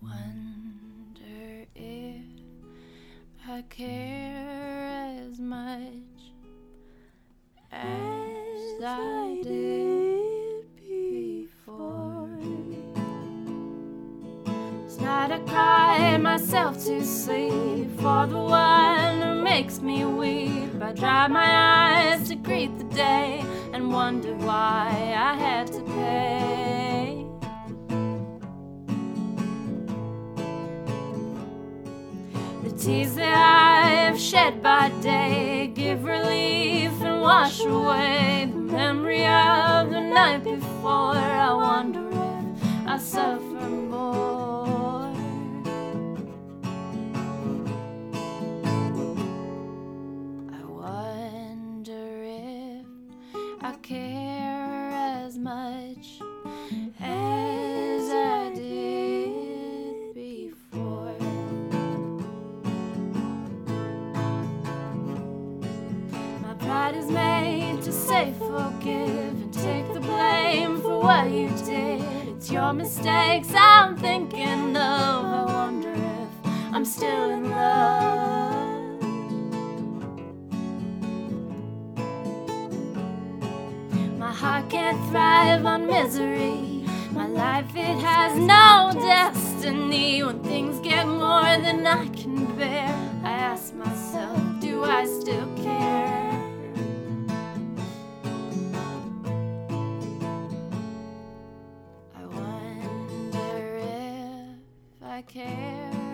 Wonder if I care as much as I did before. Last night I cried myself to sleep for the one who makes me weep. I dried my eyes to greet the day and wonder why I had to pay. Tears that I've shed by day give relief and wash away the memory of the night before. I wonder if I suffer is made to say forgive and take the blame for what you did. It's your mistakes I'm thinking of. I wonder if I'm still in love. My heart can't thrive on misery. My life, it has no destiny. When things get more than I can bear, care.